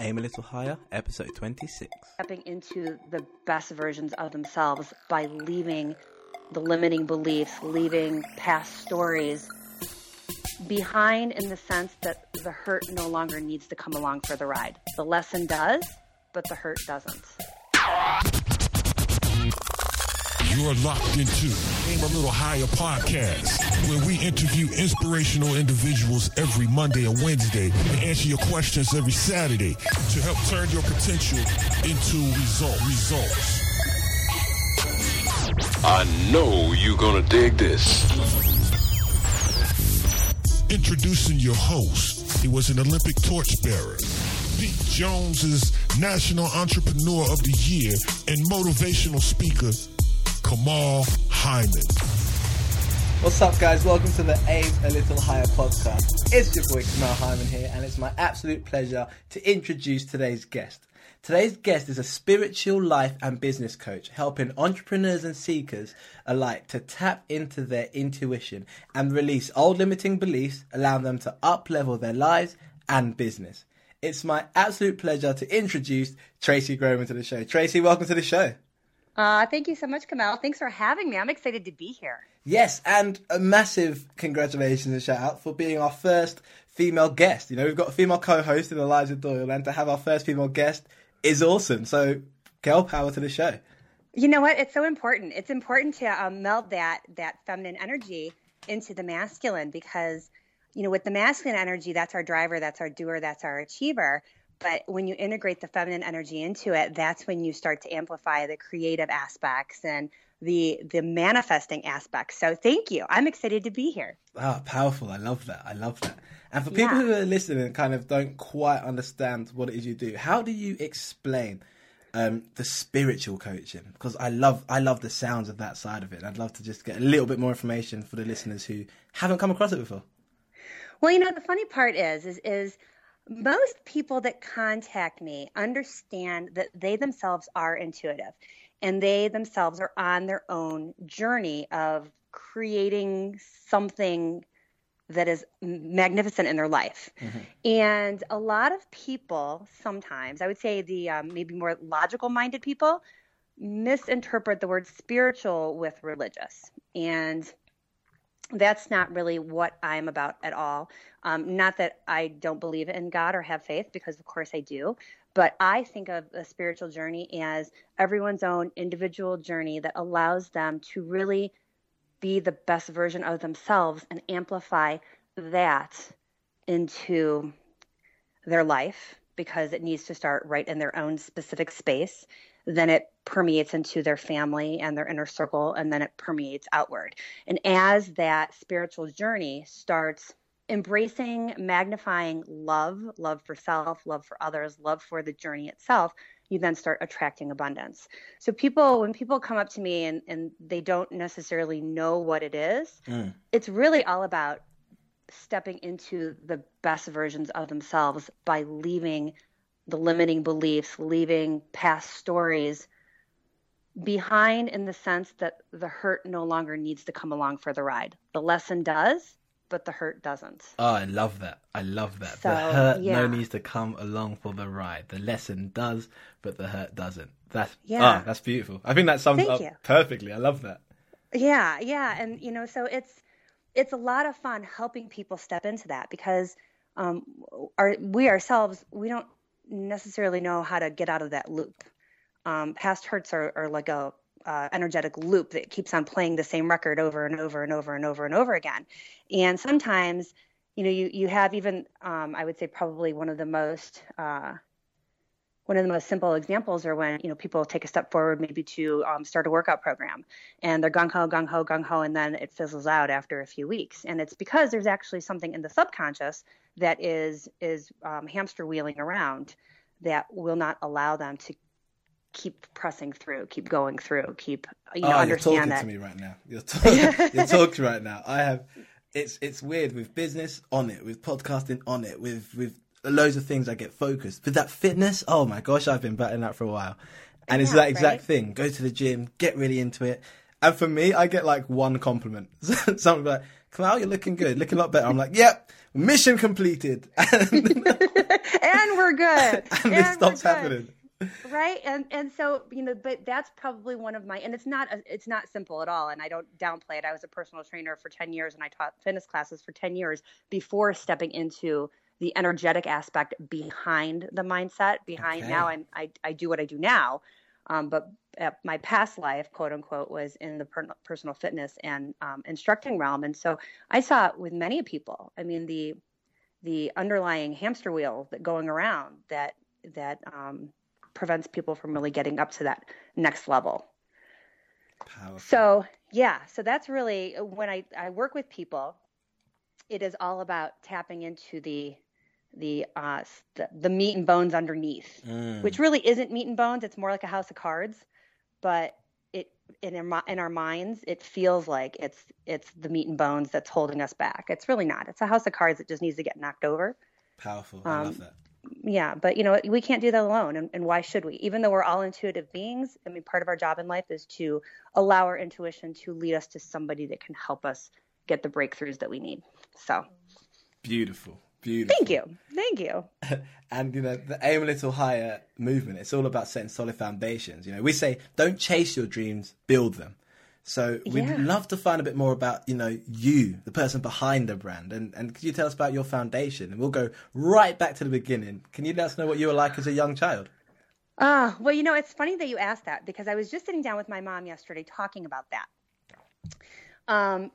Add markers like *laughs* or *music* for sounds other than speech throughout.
Aim a Little Higher, episode 26. stepping into the best versions of themselves by leaving the limiting beliefs, leaving past stories behind in the sense that the hurt no longer needs to come along for the ride. The lesson does, but the hurt doesn't. You're locked into Aim a Little Higher podcast, where we interview inspirational individuals every Monday and Wednesday and answer your questions every Saturday to help turn your potential into result, results. I know you're gonna dig this. Introducing your host. He was an Olympic torchbearer. Pete Jones is National Entrepreneur of the Year and motivational speaker, Kamal Hyman. What's up, guys? Welcome to the Aim a Little Higher podcast. It's your boy Kamal Hyman here, and it's my absolute pleasure to introduce today's guest. Today's guest is a spiritual life and business coach, helping entrepreneurs and seekers alike to tap into their intuition and release old limiting beliefs, allowing them to up level their lives and business. It's my absolute pleasure to introduce Tracy Groman to the show. Tracy, welcome to the show. Uh, thank you so much, Kamal. Thanks for having me. I'm excited to be here. Yes, and a massive congratulations and shout out for being our first female guest. You know, we've got a female co-host in Eliza Doyle, and to have our first female guest is awesome. So, girl power to the show. You know what? It's so important. It's important to um, meld that that feminine energy into the masculine because, you know, with the masculine energy, that's our driver, that's our doer, that's our achiever. But when you integrate the feminine energy into it, that's when you start to amplify the creative aspects and the the manifesting aspects. So thank you. I'm excited to be here. Ah, powerful. I love that. I love that. And for people Yeah. who are listening and kind of don't quite understand what it is you do, how do you explain um, the spiritual coaching? Because I love I love the sounds of that side of it. I'd love to just get a little bit more information for the listeners who haven't come across it before. Well, you know, the funny part is, is, is most people that contact me understand that they themselves are intuitive and they themselves are on their own journey of creating something that is magnificent in their life. And a lot of people sometimes, I would say the um, maybe more logical minded people, misinterpret the word spiritual with religious. And that's not really what I'm about at all. Um, not that I don't believe in God or have faith, because of course I do. But I think of a spiritual journey as everyone's own individual journey that allows them to really be the best version of themselves and amplify that into their life because it needs to start right in their own specific space. Then it permeates into their family and their inner circle, and then it permeates outward. And as that spiritual journey starts embracing, magnifying love, love for self, love for others, love for the journey itself, you then start attracting abundance. So people, when people come up to me and, and they don't necessarily know what it is, mm. it's really all about stepping into the best versions of themselves by leaving the limiting beliefs, leaving past stories behind in the sense that the hurt no longer needs to come along for the ride. The lesson does, but the hurt doesn't. Oh, I love that. I love that. So, the hurt yeah. no needs to come along for the ride. The lesson does, but the hurt doesn't. That's Yeah. ah, that's beautiful. I think that sums Thank up you. perfectly. I love that. Yeah, yeah, and you know, so it's it's a lot of fun helping people step into that because um, our we ourselves we don't necessarily know how to get out of that loop. Um, past hurts are, are like a uh, energetic loop that keeps on playing the same record over and over and over and over and over again. And sometimes, you know, you you have even um, I would say probably one of the most uh, one of the most simple examples are when you know people take a step forward maybe to um, start a workout program and they're gung ho gung ho gung ho and then it fizzles out after a few weeks and it's because there's actually something in the subconscious that is is um, hamster wheeling around that will not allow them to keep pressing through keep going through keep you know oh, you're talking that to me right now. You're, *laughs* talk- you're talking right now. I have. It's it's weird with business on it, with podcasting on it, with with loads of things. I get focused. With that fitness, oh my gosh, I've been battling that for a while, and it's that exact right? thing. Go to the gym, get really into it, and for me, I get like one compliment. *laughs* Something like, "Kamal, you're looking good, looking a lot better." I'm like, "Yep." mission completed, and, *laughs* and we're good. *laughs* and this stops happening. right and and so you know but that's probably one of my and it's not a, it's not simple at all and i don't downplay it i was a personal trainer for 10 years and i taught fitness classes for 10 years before stepping into the energetic aspect behind the mindset behind Okay. now I'm, I, I do what i do now. Um, but my past life quote unquote was in the per- personal fitness and um, instructing realm. And so i saw it with many people. I mean the the underlying hamster wheel that going around that that um, prevents people from really getting up to that next level. Powerful. so yeah, so that's really when I, I work with people, it is all about tapping into the the uh the, the meat and bones underneath, Mm. which really isn't meat and bones. It's more like a house of cards, but it in our, in our minds it feels like it's it's the meat and bones that's holding us back. It's really not. It's a house of cards that just needs to get knocked over. Powerful. I um, love that. Yeah, but you know, we can't do that alone. And, and why should we? Even though we're all intuitive beings, I mean, part of our job in life is to allow our intuition to lead us to somebody that can help us get the breakthroughs that we need. So Beautiful. Beautiful. thank you. Thank you. *laughs* And you know, the aim a little higher movement, it's all about setting solid foundations. You know, we say don't chase your dreams, build them. So we'd Yeah. love to find a bit more about, you know, you, the person behind the brand. And and could you tell us about your foundation? And we'll go right back to the beginning. Can you let us know what you were like as a young child? Uh, well, you know, it's funny that you asked that because I was just sitting down with my mom yesterday talking about that. Um,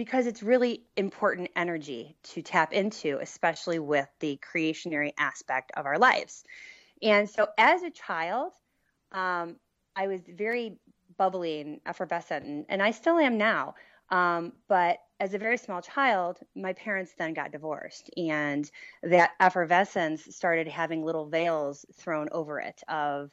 because it's really important energy to tap into, especially with the creationary aspect of our lives. And so as a child, um, I was very bubbly and effervescent, and, and I still am now. Um, but as a very small child, my parents then got divorced, and that effervescence started having little veils thrown over it of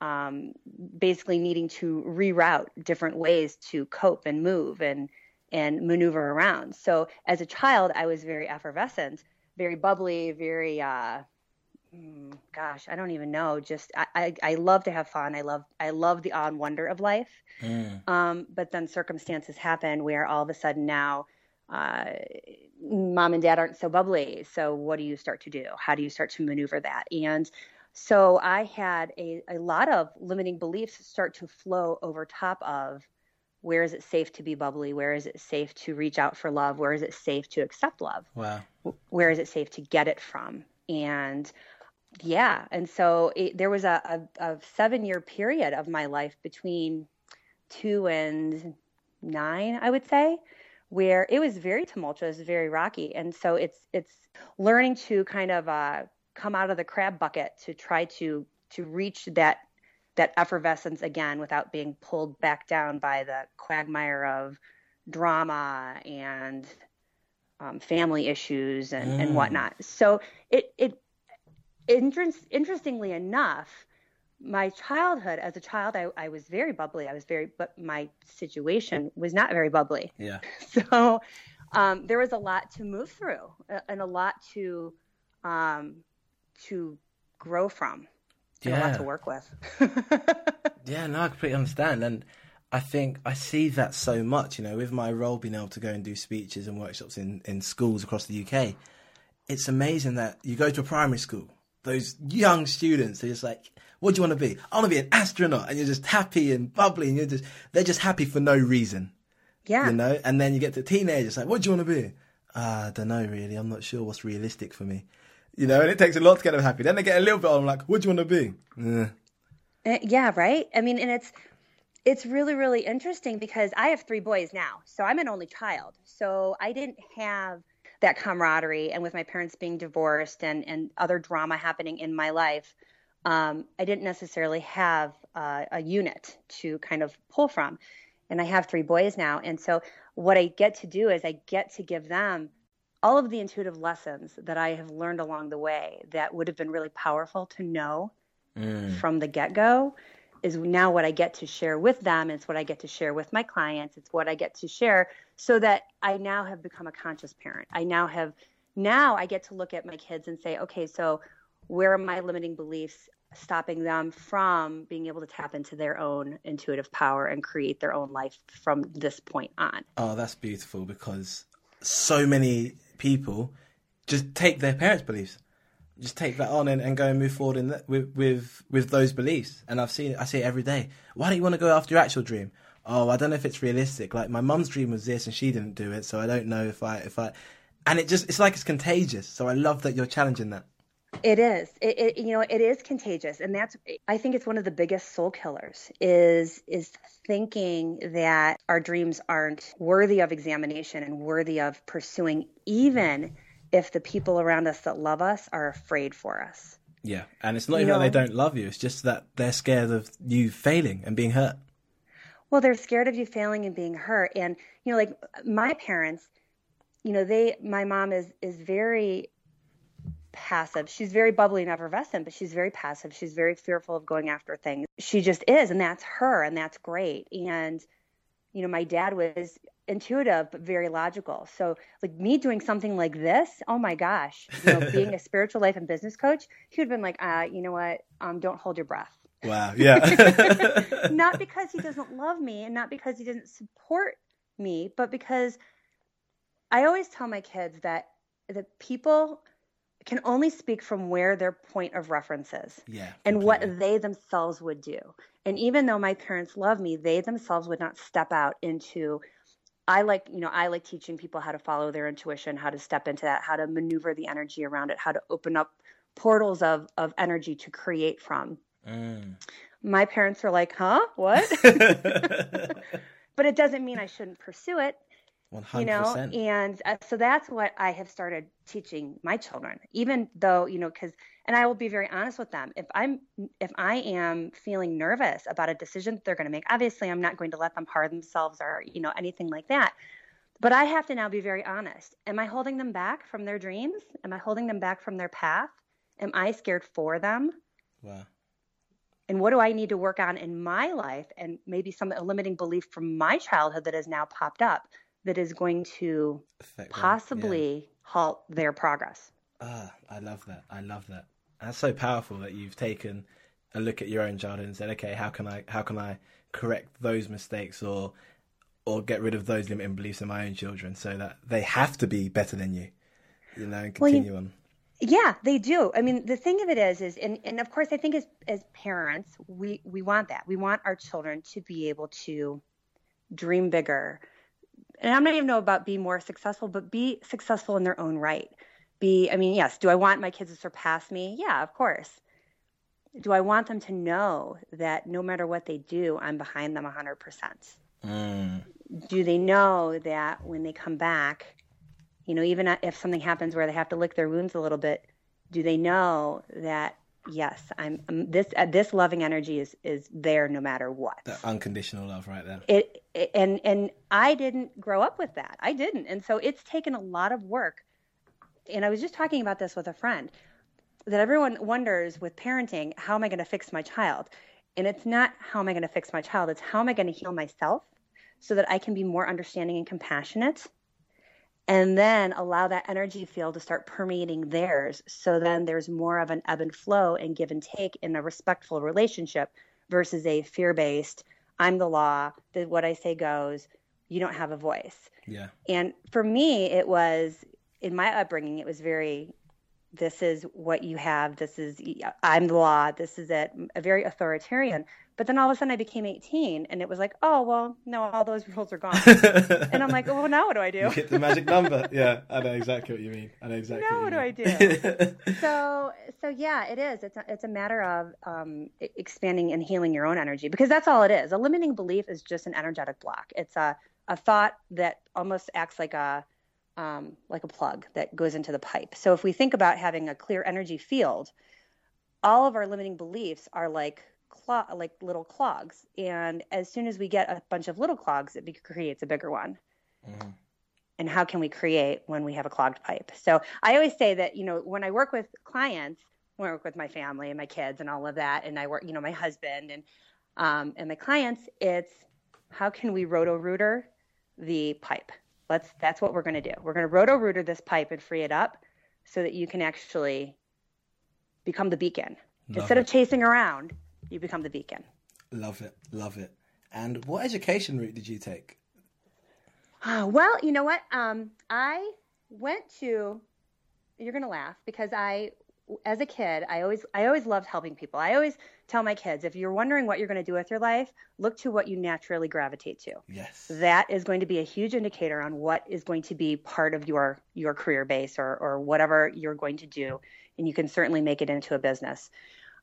um, basically needing to reroute different ways to cope and move and and maneuver around. So as a child, I was very effervescent, very bubbly, very uh, mm, gosh, I don't even know. Just I, I, I love to have fun. I love I love the awe and wonder of life. Um, but then circumstances happen where all of a sudden now uh, mom and dad aren't so bubbly. So what do you start to do? How do you start to maneuver that? And so I had a, a lot of limiting beliefs start to flow over top of where is it safe to be bubbly? Where is it safe to reach out for love? Where is it safe to accept love? Wow. where is it safe to get it from and yeah and so it, there was a, a, a seven year period of my life between two and nine i would say where it was very tumultuous very rocky and so it's it's learning to kind of uh, come out of the crab bucket to try to to reach that that effervescence again without being pulled back down by the quagmire of drama and um, family issues and, and whatnot. So it it interest, interestingly enough, my childhood as a child, I, I was very bubbly. I was very, but my situation was not very bubbly. Yeah. *laughs* So um, there was a lot to move through and a lot to um, to grow from. And a lot Yeah. to work with. *laughs* Yeah, no, I completely understand. And I think I see that so much, you know, with my role being able to go and do speeches and workshops in, in schools across the UK. It's amazing that you go to a primary school, those young students are just like, what do you want to be? I want to be an astronaut. And you're just happy and bubbly and you're just, they're just happy for no reason, yeah. you know? And then you get to teenagers, like, what do you want to be? Uh, I don't know really. I'm not sure what's realistic for me. You know, and it takes a lot to get them happy. Then they get a little bit on, like, what do you want to be? Eh. Uh, yeah, right. I mean, and it's it's really really interesting because I have three boys now, so I'm an only child. So I didn't have that camaraderie, and with my parents being divorced and and other drama happening in my life, um, I didn't necessarily have uh, a unit to kind of pull from. And I have three boys now, and so what I get to do is I get to give them all of the intuitive lessons that I have learned along the way that would have been really powerful to know mm. from the get go is now what I get to share with them. It's what I get to share with my clients. It's what I get to share so that I now have become a conscious parent. I now have, now I get to look at my kids and say, okay, so where are my limiting beliefs stopping them from being able to tap into their own intuitive power and create their own life from this point on? Oh, that's beautiful because so many people just take their parents' beliefs, just take that on and, and go and move forward in with with with those beliefs. And I've seen it. I see it every day. Why don't you want to go after your actual dream? Oh, I don't know if it's realistic. Like my mum's dream was this, and she didn't do it, so I don't know if I if I. And it just it's like it's contagious. So I love that you're challenging that. It is. It, it, you know, it is contagious, and that's. I think it's one of the biggest soul killers. Is is thinking that our dreams aren't worthy of examination and worthy of pursuing, even if the people around us that love us are afraid for us. Yeah, and it's not You even that they don't love you; it's just that they're scared of you failing and being hurt. Well, they're scared of you failing and being hurt. And, you know, like my parents, you know, they, my mom is, is very passive. She's very bubbly and effervescent, but she's very passive. She's very fearful of going after things. She just is. And that's her. And that's great. And, you know, my dad was intuitive, but very logical. So, like me doing something like this, oh my gosh, you know, being a *laughs* spiritual life and business coach, he would have been like, uh, you know what? Um, don't hold your breath Wow. Yeah. *laughs* *laughs* not because he doesn't love me and not because he doesn't support me, but because I always tell my kids that the people can only speak from where their point of reference is yeah. and what they themselves would do. And even though my parents love me, they themselves would not step out into I like, you know, I like teaching people how to follow their intuition, how to step into that, how to maneuver the energy around it, how to open up portals of of energy to create from. Mm. My parents are like, "Huh? What?" *laughs* *laughs* but it doesn't mean I shouldn't pursue it, One you know. And uh, so that's what I have started teaching my children, even though you know, because and I will be very honest with them. If I'm if I am feeling nervous about a decision that they're going to make, obviously I'm not going to let them harm themselves or you know anything like that. But I have to now be very honest. Am I holding them back from their dreams? Am I holding them back from their path? Am I scared for them? Wow. and what do I need to work on in my life and maybe some limiting belief from my childhood that has now popped up that is going to possibly halt their progress. Ah, I love that. I love that. That's so powerful that you've taken a look at your own childhood and said, okay, how can I how can I correct those mistakes or or get rid of those limiting beliefs in my own children so that they have to be better than you, you know, and Well, you- continue on. Yeah, they do. I mean, the thing of it is, is and, and of course, I think as as parents, we we want that. We want our children to be able to dream bigger. And I'm not even know about be more successful, but be successful in their own right. Be, I mean, yes. Do I want my kids to surpass me? Yeah, of course. Do I want them to know that no matter what they do, I'm behind them 100%? Mm. do they know that when they come back, you know, even if something happens where they have to lick their wounds a little bit, do they know that yes, I'm, i this uh, this loving energy is is there no matter what. That unconditional love right there. It, it and and I didn't grow up with that. I didn't, and so it's taken a lot of work. And I was just talking about this with a friend that everyone wonders with parenting, how am I going to fix my child? And it's not how am I going to fix my child, it's how am I going to heal myself so that I can be more understanding and compassionate and then allow that energy field to start permeating theirs so then there's more of an ebb and flow and give and take in a respectful relationship versus a fear-based I'm the law, that what I say goes, you don't have a voice. Yeah. And for me, it was in my upbringing, it was very, this is what you have. This is, I'm the law. This is it. A very authoritarian. But then all of a sudden I became 18 and it was like, oh, well, no, all those rules are gone. and I'm like, oh, well, now what do I do? You hit the magic number. Yeah, I know exactly what you mean. I know exactly. Now what, what do I do *laughs* so so yeah it is it's a, it's a matter of um, expanding and healing your own energy because that's all it is a limiting belief is just an energetic block it's a, a thought that almost acts like a um, like a plug that goes into the pipe. So if we think about having a clear energy field all of our limiting beliefs are like clog, like little clogs. And as soon as we get a bunch of little clogs it be- creates a bigger one. Mhm. and how can we create when we have a clogged pipe? So i always say that you know when i work with clients when i work with my family and my kids and all of that and i work you know my husband and um, and my clients it's how can we roto rooter the pipe let's that's what we're going to do we're going to roto rooter this pipe and free it up so that you can actually become the beacon Love instead it. of chasing around you become the beacon Love it. Love it. And what education route did you take? Ah, well, you know what? Um, I went to you're gonna laugh because I, as a kid, I always I always loved helping people. I always tell my kids if you're wondering what you're going to do with your life, look to what you naturally gravitate to. Yes. That is going to be a huge indicator on what is going to be part of your your career base or or whatever you're going to do, and you can certainly make it into a business.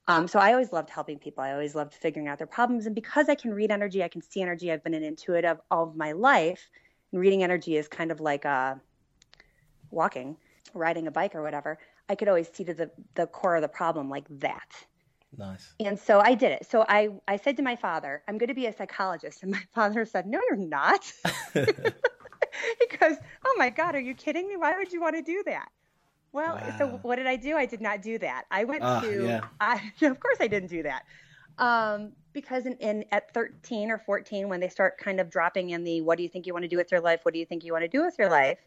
Um, so I always loved helping people. I always loved figuring out their problems, and because I can read energy, I can see energy. I've been an intuitive all of my life, and reading energy is kind of like uh, walking, riding a bike, or whatever. I could always see to the the core of the problem like that. Nice. And so I did it. So I, I said to my father, I'm going to be a psychologist. And my *laughs* father said, No, you're not. *laughs* he goes, Oh my God, are you kidding me? Why would you want to do that? Well, so what did I do? I did not do that. I went Ah, to, yeah. *laughs* I, of course I didn't do that. Um, because in, in at 13 or 14, when they start kind of dropping in the, what do you think you want to do with your life? What do you think you want to do with your life?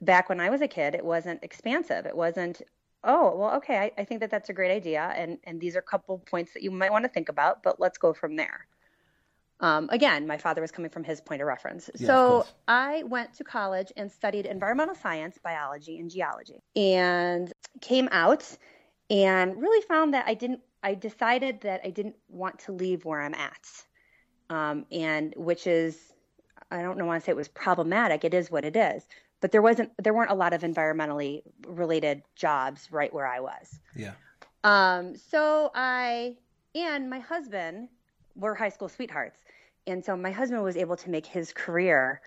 Back when I was a kid, it wasn't expansive. It wasn't, oh, well, okay, I, I think that that's a great idea. And, and these are a couple points that you might want to think about, but let's go from there. Um, again, my father was coming from his point of reference. Yeah, so course. I went to college and studied environmental science, biology, and geology, and came out and really found that I didn't. I decided that I didn't want to leave where I'm at, um, and which is, I don't know want to say it was problematic. It is what it is. But there wasn't. There weren't a lot of environmentally related jobs right where I was. Yeah. Um, so I and my husband were high school sweethearts. And so my husband was able to make his career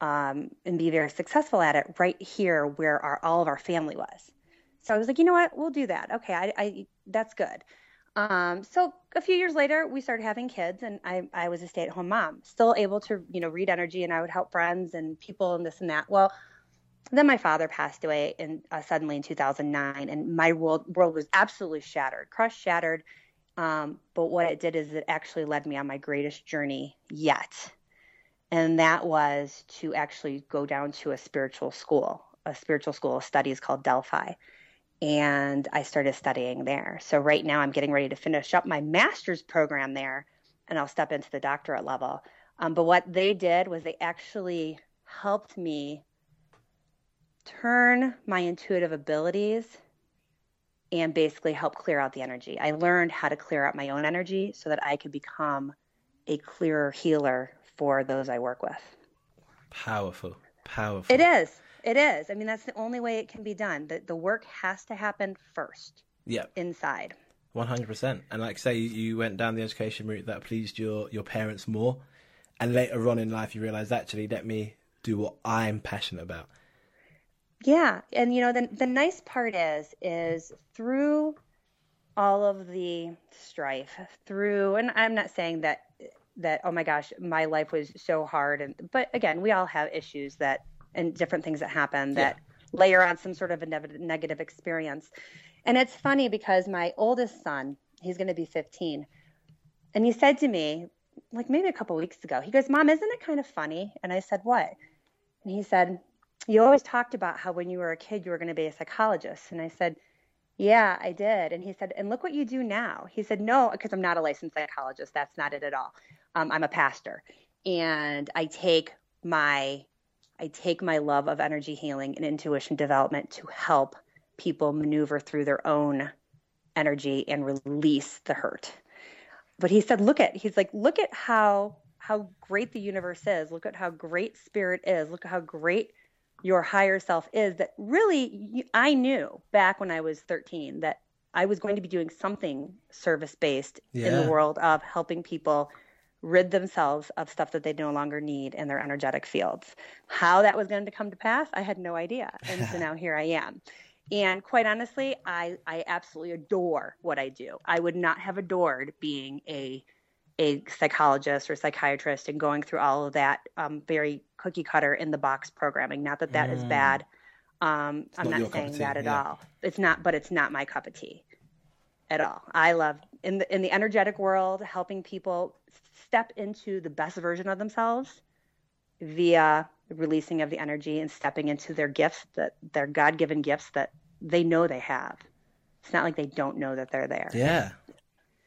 um, and be very successful at it right here where our, all of our family was. So I was like, you know what, we'll do that. Okay, I, I that's good. Um, so a few years later, we started having kids, and I, I was a stay-at-home mom, still able to, you know, read energy, and I would help friends and people and this and that. Well, then my father passed away in, uh, suddenly in 2009, and my world world was absolutely shattered, crushed, shattered. Um, but what it did is it actually led me on my greatest journey yet, and that was to actually go down to a spiritual school, a spiritual school of studies called Delphi, and I started studying there. So right now I'm getting ready to finish up my master's program there, and I'll step into the doctorate level. Um, but what they did was they actually helped me turn my intuitive abilities and basically help clear out the energy. I learned how to clear out my own energy so that I could become a clearer healer for those I work with. Powerful. Powerful. It is. It is. I mean, that's the only way it can be done. The, the work has to happen first Yeah. inside. One hundred percent. And like say you went down the education route that pleased your your parents more, and later on in life you realised actually let me do what I'm passionate about. Yeah, and you know the the nice part is is through all of the strife, through and I'm not saying that that oh my gosh, my life was so hard and but again, we all have issues that and different things that happen that layer on some sort of a negative experience. And it's funny because my oldest son, he's going to be 15, and he said to me like maybe a couple weeks ago, he goes, "Mom, isn't it kind of funny?" And I said, "What?" And he said, you always talked about how when you were a kid you were going to be a psychologist and i said yeah i did and he said and look what you do now he said no because i'm not a licensed psychologist that's not it at all um, i'm a pastor and i take my i take my love of energy healing and intuition development to help people maneuver through their own energy and release the hurt. But he said look at he's like look at how how great the universe is. Look at how great spirit is. Look at how great your higher self is that really I knew back when I was 13 that I was going to be doing something service based in the world of helping people rid themselves of stuff that they no longer need in their energetic fields. How that was going to come to pass, I had no idea. And so *laughs* now here I am. And quite honestly, I, I absolutely adore what I do. I would not have adored being a a psychologist or psychiatrist and going through all of that um, very cookie cutter in the box programming. Not that that is bad. Um, I'm not not saying tea, that at yeah. all. It's not, but it's not my cup of tea at all. I love in the in the energetic world helping people step into the best version of themselves via the releasing of the energy and stepping into their gifts that their God-given gifts that they know they have. It's not like they don't know that they're there. Yeah.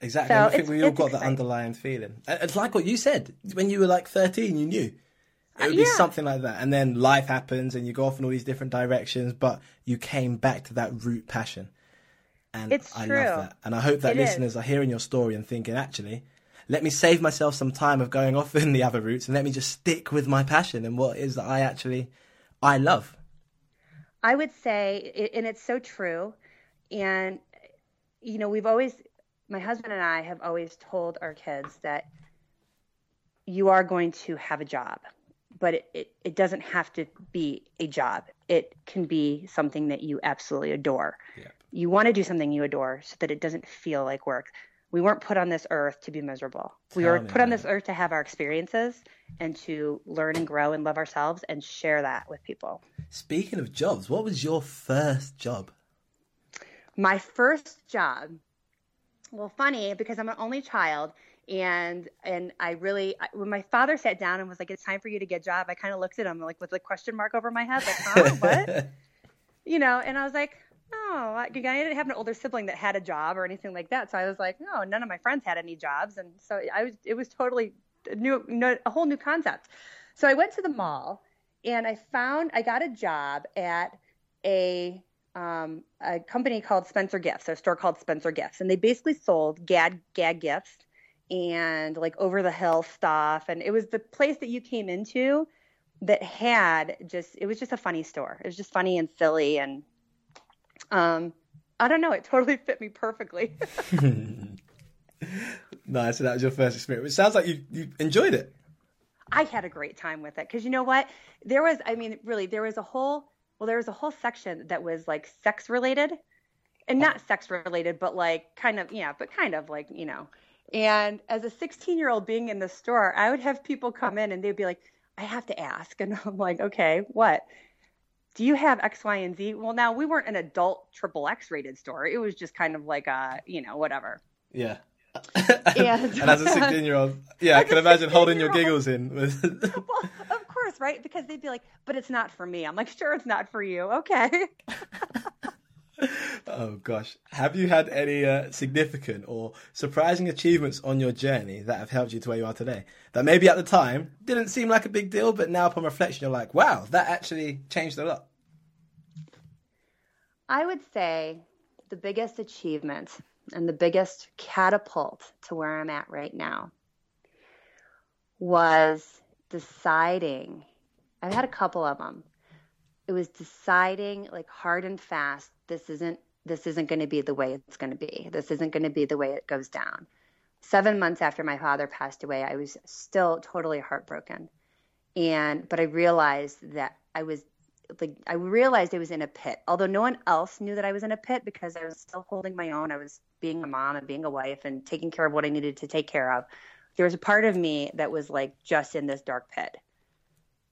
Exactly. So I think we all got that underlying feeling. It's like what you said when you were like thirteen. You knew. It would be Yeah. something like that. And then life happens and you go off in all these different directions, but you came back to that root passion. And It's I true. love that. And I hope that It is. listeners are hearing your story and thinking, actually, let me save myself some time of going off *laughs* in the other routes and let me just stick with my passion and what it is that I actually I love. I would say, and it's so true. And, you know, we've always, my husband and I have always told our kids that you are going to have a job, but it, it, it doesn't have to be a job. It can be something that you absolutely adore. Yep. You want to do something you adore so that it doesn't feel like work. We weren't put on this earth to be miserable. we Tell were put on this earth to have our experiences and to learn and grow and love ourselves and share that with people. Speaking of jobs, what was your first job? my first job well funny because i'm an only child and and i really I, when my father sat down and was like it's time for you to get a job i kind of looked at him like with a question mark over my head like huh what *laughs* you know and i was like oh I, I didn't have an older sibling that had a job or anything like that so i was like no none of my friends had any jobs and so i was it was totally a new no, a whole new concept so i went to the mall and i found i got a job at a um, a company called Spencer Gifts, a store called Spencer Gifts, and they basically sold gag gag gifts and like over the hill stuff, and it was the place that you came into that had just it was just a funny store. It was just funny and silly, and um, I don't know, it totally fit me perfectly. *laughs* nice, so that was your first experience. It sounds like you, you enjoyed it. I had a great time with it because you know what? There was, I mean, really, there was a whole, well, there was a whole section that was like sex related and not sex related, but like kind of, yeah, but kind of like, you know. And as a 16 year old being in the store, I would have people come in and they'd be like, I have to ask. And *laughs* I'm like, okay, what? Do you have X, Y, and Z? Well, now we weren't an adult triple X rated store. It was just kind of like a, you know, whatever. Yeah. And- and *laughs* as a 16 year old, yeah, I can imagine holding your giggles in. with- *laughs* well, of course, right? Because they'd be like, but it's not for me. I'm like, sure, it's not for you. Okay. *laughs* oh gosh. Have you had any uh, significant or surprising achievements on your journey that have helped you to where you are today? That maybe at the time didn't seem like a big deal, but now upon reflection, you're like, wow, that actually changed a lot. I would say the biggest achievement and the biggest catapult to where I'm at right now was deciding. I've had a couple of them. It was deciding like hard and fast this isn't this isn't going to be the way it's going to be. This isn't going to be the way it goes down. 7 months after my father passed away, I was still totally heartbroken. And but I realized that I was like I realized I was in a pit. Although no one else knew that I was in a pit because I was still holding my own. I was being a mom and being a wife and taking care of what I needed to take care of. There was a part of me that was like just in this dark pit.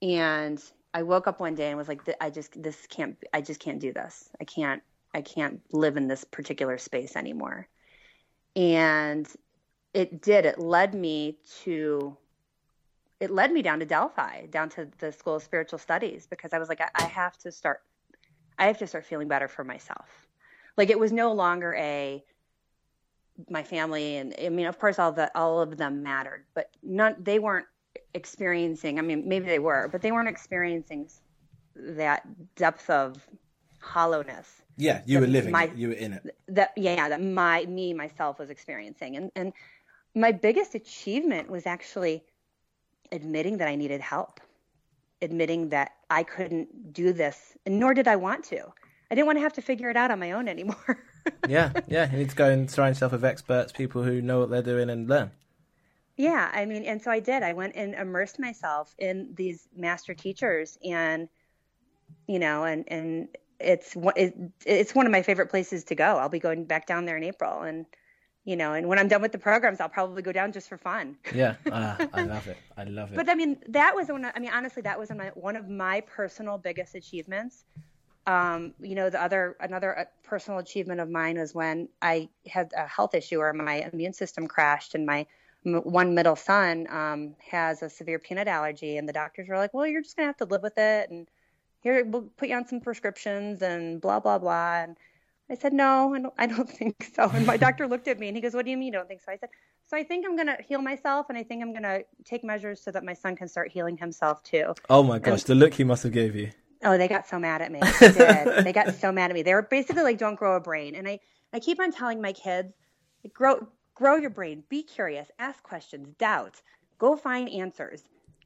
And I woke up one day and was like I just this can't I just can't do this. I can't I can't live in this particular space anymore. And it did. It led me to it led me down to Delphi, down to the School of Spiritual Studies, because I was like, I, I have to start, I have to start feeling better for myself. Like it was no longer a my family, and I mean, of course, all the all of them mattered, but none they weren't experiencing. I mean, maybe they were, but they weren't experiencing that depth of hollowness Yeah, you were living my- it. You were in it. that yeah that my me myself was experiencing and and my biggest achievement was actually admitting that I needed help admitting that I couldn't do this and nor did I want to I didn't want to have to figure it out on my own anymore *laughs* yeah, yeah. You need to go and surround yourself with experts, people who know what they're doing, and learn. Yeah I mean and so I did I went and immersed myself in these master teachers and you know and and it's it's one of my favorite places to go I'll be going back down there in April and you know and when I'm done with the programs I'll probably go down just for fun *laughs* Yeah, ah, I love it. I love it. But I mean, that was one. Of, I mean, honestly, that was my, one of my personal biggest achievements. Um, you know, the other another uh, personal achievement of mine was when I had a health issue or my immune system crashed, and my one middle son um, has a severe peanut allergy, and the doctors were like, "Well, you're just gonna have to live with it, and here we'll put you on some prescriptions, and blah blah blah." And I said, no, I don't, I don't *laughs* think so. And my doctor looked at me and he goes, what do you mean you don't think so? I said, so I think I'm going to heal myself and I think I'm going to take measures so that my son can start healing himself too. Oh my gosh, the look he must have gave you. Oh, they got so mad at me. *laughs* They did. they got so mad at me. They were basically like, don't grow a brain. And I, I keep on telling my kids, grow, grow your brain, be curious, ask questions, doubt, go find answers.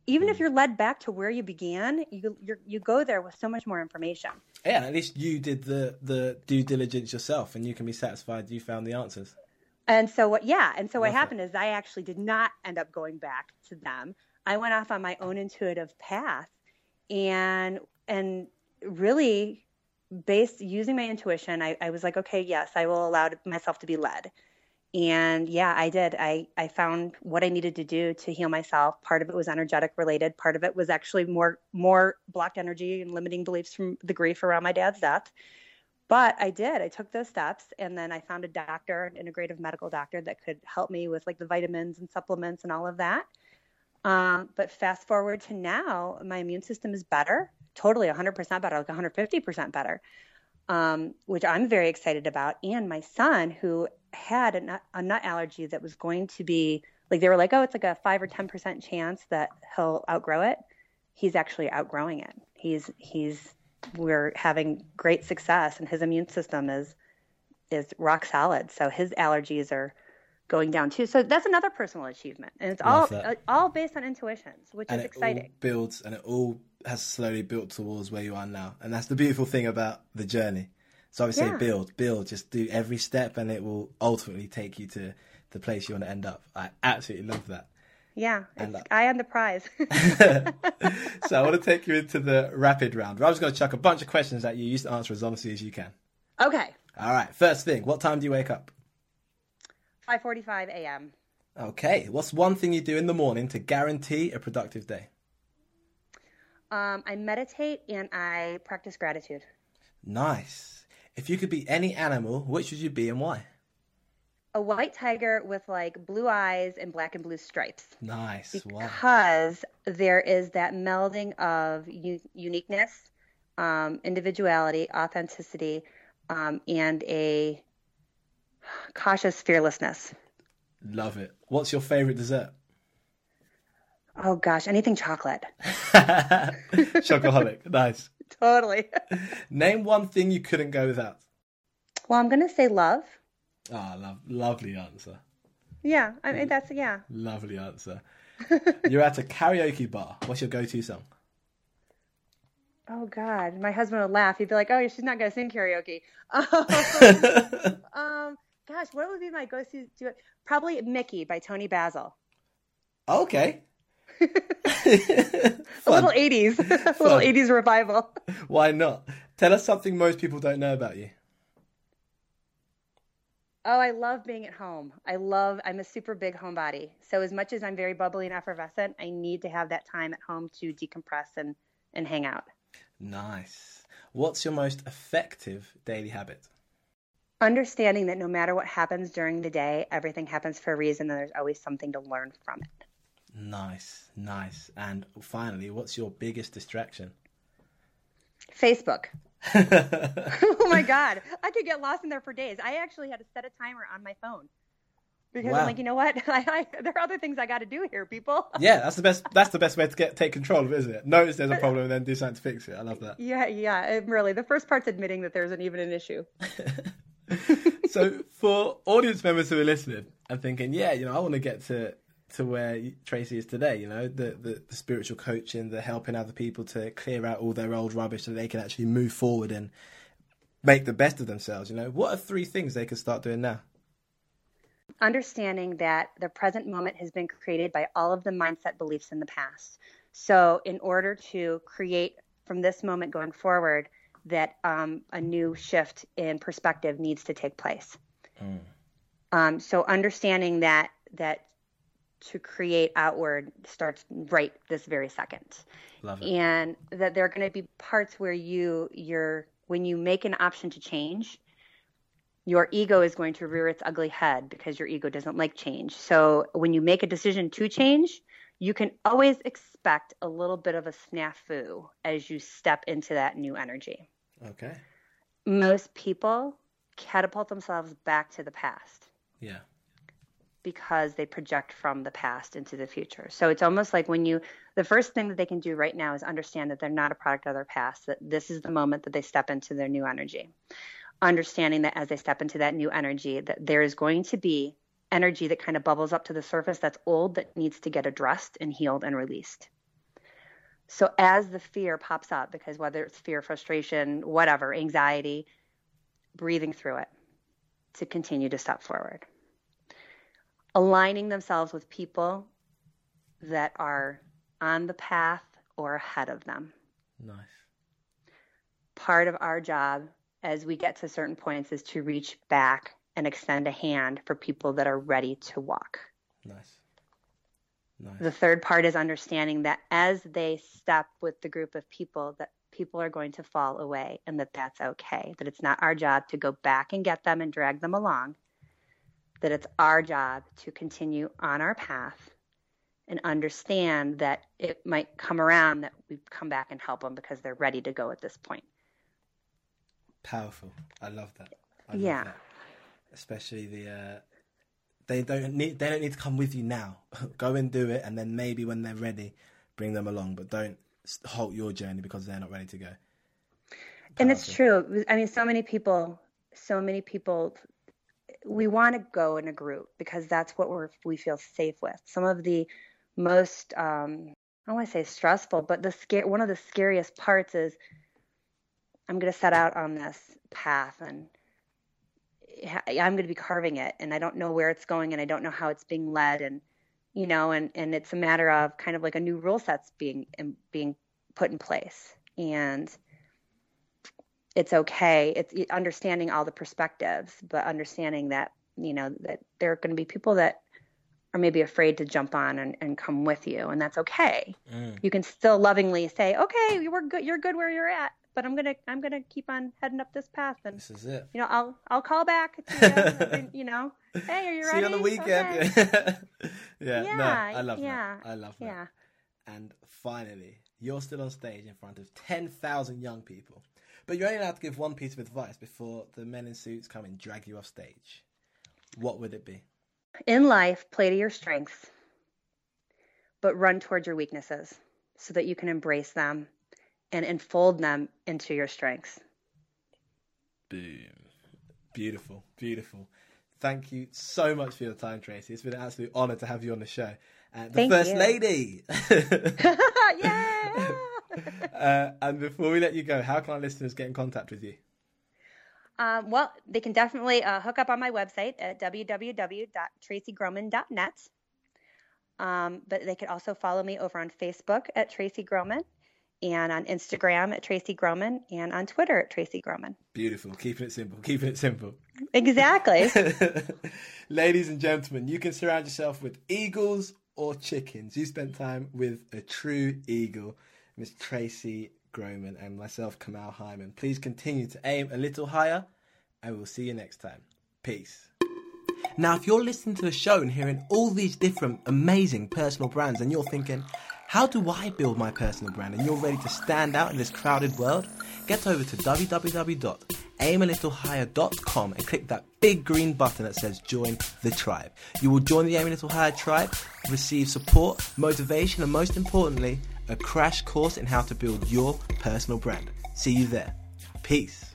Even if mm. you're led back to where you began, you you you go there with so much more information. Yeah, at least you did the the due diligence yourself, and you can be satisfied you found the answers. And so what? Yeah. And so what Love it. happened is I actually did not end up going back to them. I went off on my own intuitive path, and and really based using my intuition, I, I was like, okay, yes, I will allow myself to be led. And yeah, I did. I, I found what I needed to do to heal myself. Part of it was energetic related. Part of it was actually more more blocked energy and limiting beliefs from the grief around my dad's death. But I did. I took those steps, and then I found a doctor, an integrative medical doctor, that could help me with like the vitamins and supplements and all of that. Um, but fast forward to now, my immune system is better, totally 100% better, like 150% better, um, which I'm very excited about. And my son, who had a nut, a nut allergy that was going to be like, they were like, oh, it's like a five or 10% chance that he'll outgrow it. He's actually outgrowing it. He's, he's, we're having great success, and his immune system is, is rock solid. So his allergies are going down too. So that's another personal achievement, and it's all Love that. uh, all based on intuitions, which and is it exciting. all builds and it all has slowly built towards where you are now and that's the beautiful thing about the journey so i would say Yeah. build build just do every step and it will ultimately take you to the place you want to end up i absolutely love that Yeah, And, uh, I am the prize. *laughs* *laughs* so i want to take you into the rapid round i'm just going to chuck a bunch of questions at you you just answer as honestly as you can okay, all right first thing what time do you wake up 5:45 a.m. okay what's one thing you do in the morning to guarantee a productive day Um, I meditate and I practice gratitude. nice if you could be any animal which would you be and why A white tiger with like blue eyes and black and blue stripes. nice wow because there is that melding of u- uniqueness, um, individuality, authenticity, um, and a cautious fearlessness. love it what's your favorite dessert Oh gosh, anything chocolate. *laughs* Chocoholic. nice. *laughs* Totally. *laughs* Name one thing you couldn't go without. well, I'm gonna say love. Ah, love, lovely answer. Yeah, I mean that's yeah. Lovely answer. *laughs* You're at a karaoke bar. What's your go-to song? Oh God, my husband would laugh. He'd be like, "Oh, she's not gonna sing karaoke." um, gosh, what would be my go-to? Probably "Mickey" by Toni Basil. okay. A little '80s, a little Fun. '80s *laughs* revival. *laughs* Why not? Tell us something most people don't know about you. Oh, I love being at home. I love, I'm a super big homebody. So, as much as I'm very bubbly and effervescent, I need to have that time at home to decompress and, and hang out. Nice. What's your most effective daily habit? Understanding that no matter what happens during the day, everything happens for a reason and there's always something to learn from it. Nice, nice. And finally, what's your biggest distraction? Facebook. *laughs* oh my God. I could get lost in there for days. I actually had to set a timer on my phone because Wow. I'm like, you know what? *laughs* I, I, there are other things I got to do here, people. yeah, that's the best. That's the best way to get take control of it, isn't it? Notice there's a *laughs* problem and then do something to fix it. I love that. Yeah, yeah, really. The first part's admitting that there's an even an issue. so for audience members who are listening and thinking, yeah, you know, I want to get to to where Tracy is today, you know, the, the the spiritual coaching, the helping other people to clear out all their old rubbish so they can actually move forward and make the best of themselves. You know, what are three things they can start doing now? understanding that the present moment has been created by all of the mindset beliefs in the past. So, in order to create from this moment going forward, that um, a new shift in perspective needs to take place. Um, so, understanding that that to create outward starts right this very second Love it. and that there are going to be parts where you you're when you make an option to change your ego is going to rear its ugly head because your ego doesn't like change so when you make a decision to change you can always expect a little bit of a snafu as you step into that new energy Okay. most people catapult themselves back to the past Yeah. Because they project from the past into the future. So it's almost like when you, the first thing that they can do right now is understand that they're not a product of their past, that this is the moment that they step into their new energy. Understanding that as they step into that new energy, that there is going to be energy that kind of bubbles up to the surface that's old that needs to get addressed and healed and released. So as the fear pops up, because whether it's fear, frustration, whatever, anxiety, breathing through it to continue to step forward aligning themselves with people that are on the path or ahead of them. Nice. Part of our job as we get to certain points is to reach back and extend a hand for people that are ready to walk. Nice. Nice. The third part is understanding that as they step with the group of people that people are going to fall away and that that's okay, that it's not our job to go back and get them and drag them along, that it's our job to continue on our path and understand that it might come around that we come back and help them because they're ready to go at this point. Powerful. I love that. I love Yeah. that. Especially the uh, they don't need they don't need to come with you now. *laughs* Go and do it, and then maybe when they're ready, bring them along. But don't halt your journey because they're not ready to go. And it's true. I mean, so many people, so many people, we want to go in a group because that's what we're we feel safe with. Some of the most, um, I don't want to say stressful, but the scare one of the scariest parts is I'm going to set out on this path and I'm going to be carving it, and I don't know where it's going, and I don't know how it's being led, and you know, and and it's a matter of kind of like a new rule set's being being put in place, and it's okay. It's understanding all the perspectives, but understanding that you know that there are going to be people that are maybe afraid to jump on and, and come with you, and that's okay. Mm. You can still lovingly say, "Okay, you were good. You're good where you're at." But I'm gonna I'm gonna keep on heading up this path, and This is it. you know I'll I'll call back you. *laughs* you know, hey, are you See ready? you on the weekend. Okay. yeah, *laughs* Yeah, no, I love yeah, that. I love that. Yeah. And finally, you're still on stage in front of 10,000 young people. But you're only allowed to give one piece of advice before the men in suits come and drag you off stage. What would it be? In life, play to your strengths, but run towards your weaknesses so that you can embrace them and enfold them into your strengths. Boom. Beautiful, beautiful. Thank you so much for your time, Tracy. It's been an absolute honour to have you on the show. Uh, the Thank First you. Lady. *laughs* *laughs* yeah. Uh, and before we let you go, how can our listeners get in contact with you? Um, well, they can definitely uh, hook up on my website at www.tracygroman.net. Um, but they could also follow me over on Facebook at Tracy Groman and on Instagram at Tracy Groman and on Twitter at Tracy Groman. Beautiful. Keeping it simple. Keeping it simple. Exactly. *laughs* Ladies and gentlemen, you can surround yourself with eagles or chickens. You spent time with a true eagle, Miss Tracy Groman, and myself, Kamal Hyman. Please continue to aim a little higher, and we'll see you next time. Peace. Now, if you're listening to the show and hearing all these different amazing personal brands, and you're thinking, how do I build my personal brand? And you're ready to stand out in this crowded world, get over to www.aimalittlehigher.com and click that big green button that says join the tribe. You will join the Aim a Little Higher tribe, receive support, motivation, and most importantly, a crash course in how to build your personal brand. See you there. Peace.